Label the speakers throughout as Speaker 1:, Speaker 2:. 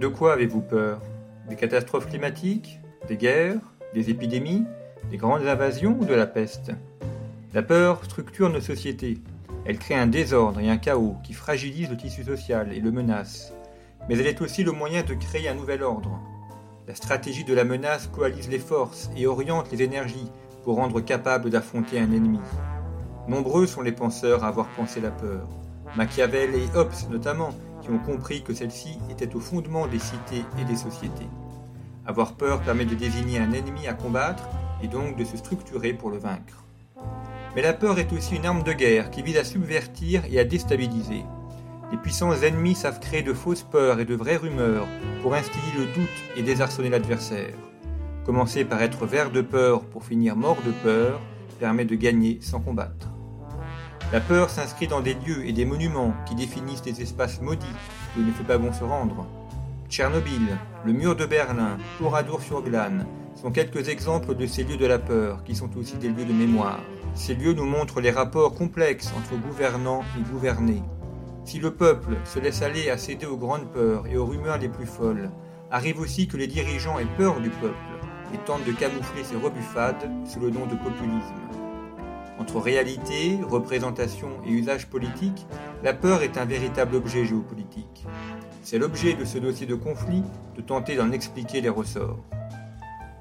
Speaker 1: De quoi avez-vous peur? Des catastrophes climatiques? Des guerres? Des épidémies? Des grandes invasions ou de la peste? La peur structure nos sociétés. Elle crée un désordre et un chaos qui fragilisent le tissu social et le menace. Mais elle est aussi le moyen de créer un nouvel ordre. La stratégie de la menace coalise les forces et oriente les énergies pour rendre capable d'affronter un ennemi. Nombreux sont les penseurs à avoir pensé la peur. Machiavel et Hobbes notamment, ont compris que celle-ci était au fondement des cités et des sociétés. Avoir peur permet de désigner un ennemi à combattre et donc de se structurer pour le vaincre. Mais la peur est aussi une arme de guerre qui vise à subvertir et à déstabiliser. Les puissants ennemis savent créer de fausses peurs et de vraies rumeurs pour instiller le doute et désarçonner l'adversaire. Commencer par être vert de peur pour finir mort de peur permet de gagner sans combattre. La peur s'inscrit dans des lieux et des monuments qui définissent des espaces maudits où il ne fait pas bon se rendre. Tchernobyl, le mur de Berlin, Oradour-sur-Glane sont quelques exemples de ces lieux de la peur qui sont aussi des lieux de mémoire. Ces lieux nous montrent les rapports complexes entre gouvernants et gouvernés. Si le peuple se laisse aller à céder aux grandes peurs et aux rumeurs les plus folles, arrive aussi que les dirigeants aient peur du peuple et tentent de camoufler ces rebuffades sous le nom de populisme. Entre réalité, représentation et usage politique, la peur est un véritable objet géopolitique. C'est l'objet de ce dossier de conflit de tenter d'en expliquer les ressorts.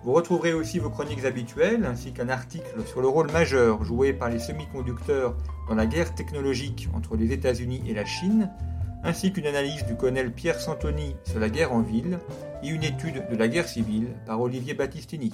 Speaker 1: Vous retrouverez aussi vos chroniques habituelles, ainsi qu'un article sur le rôle majeur joué par les semi-conducteurs dans la guerre technologique entre les États-Unis et la Chine, ainsi qu'une analyse du colonel Pierre Santoni sur la guerre en ville et une étude de la guerre civile par Olivier Battistini.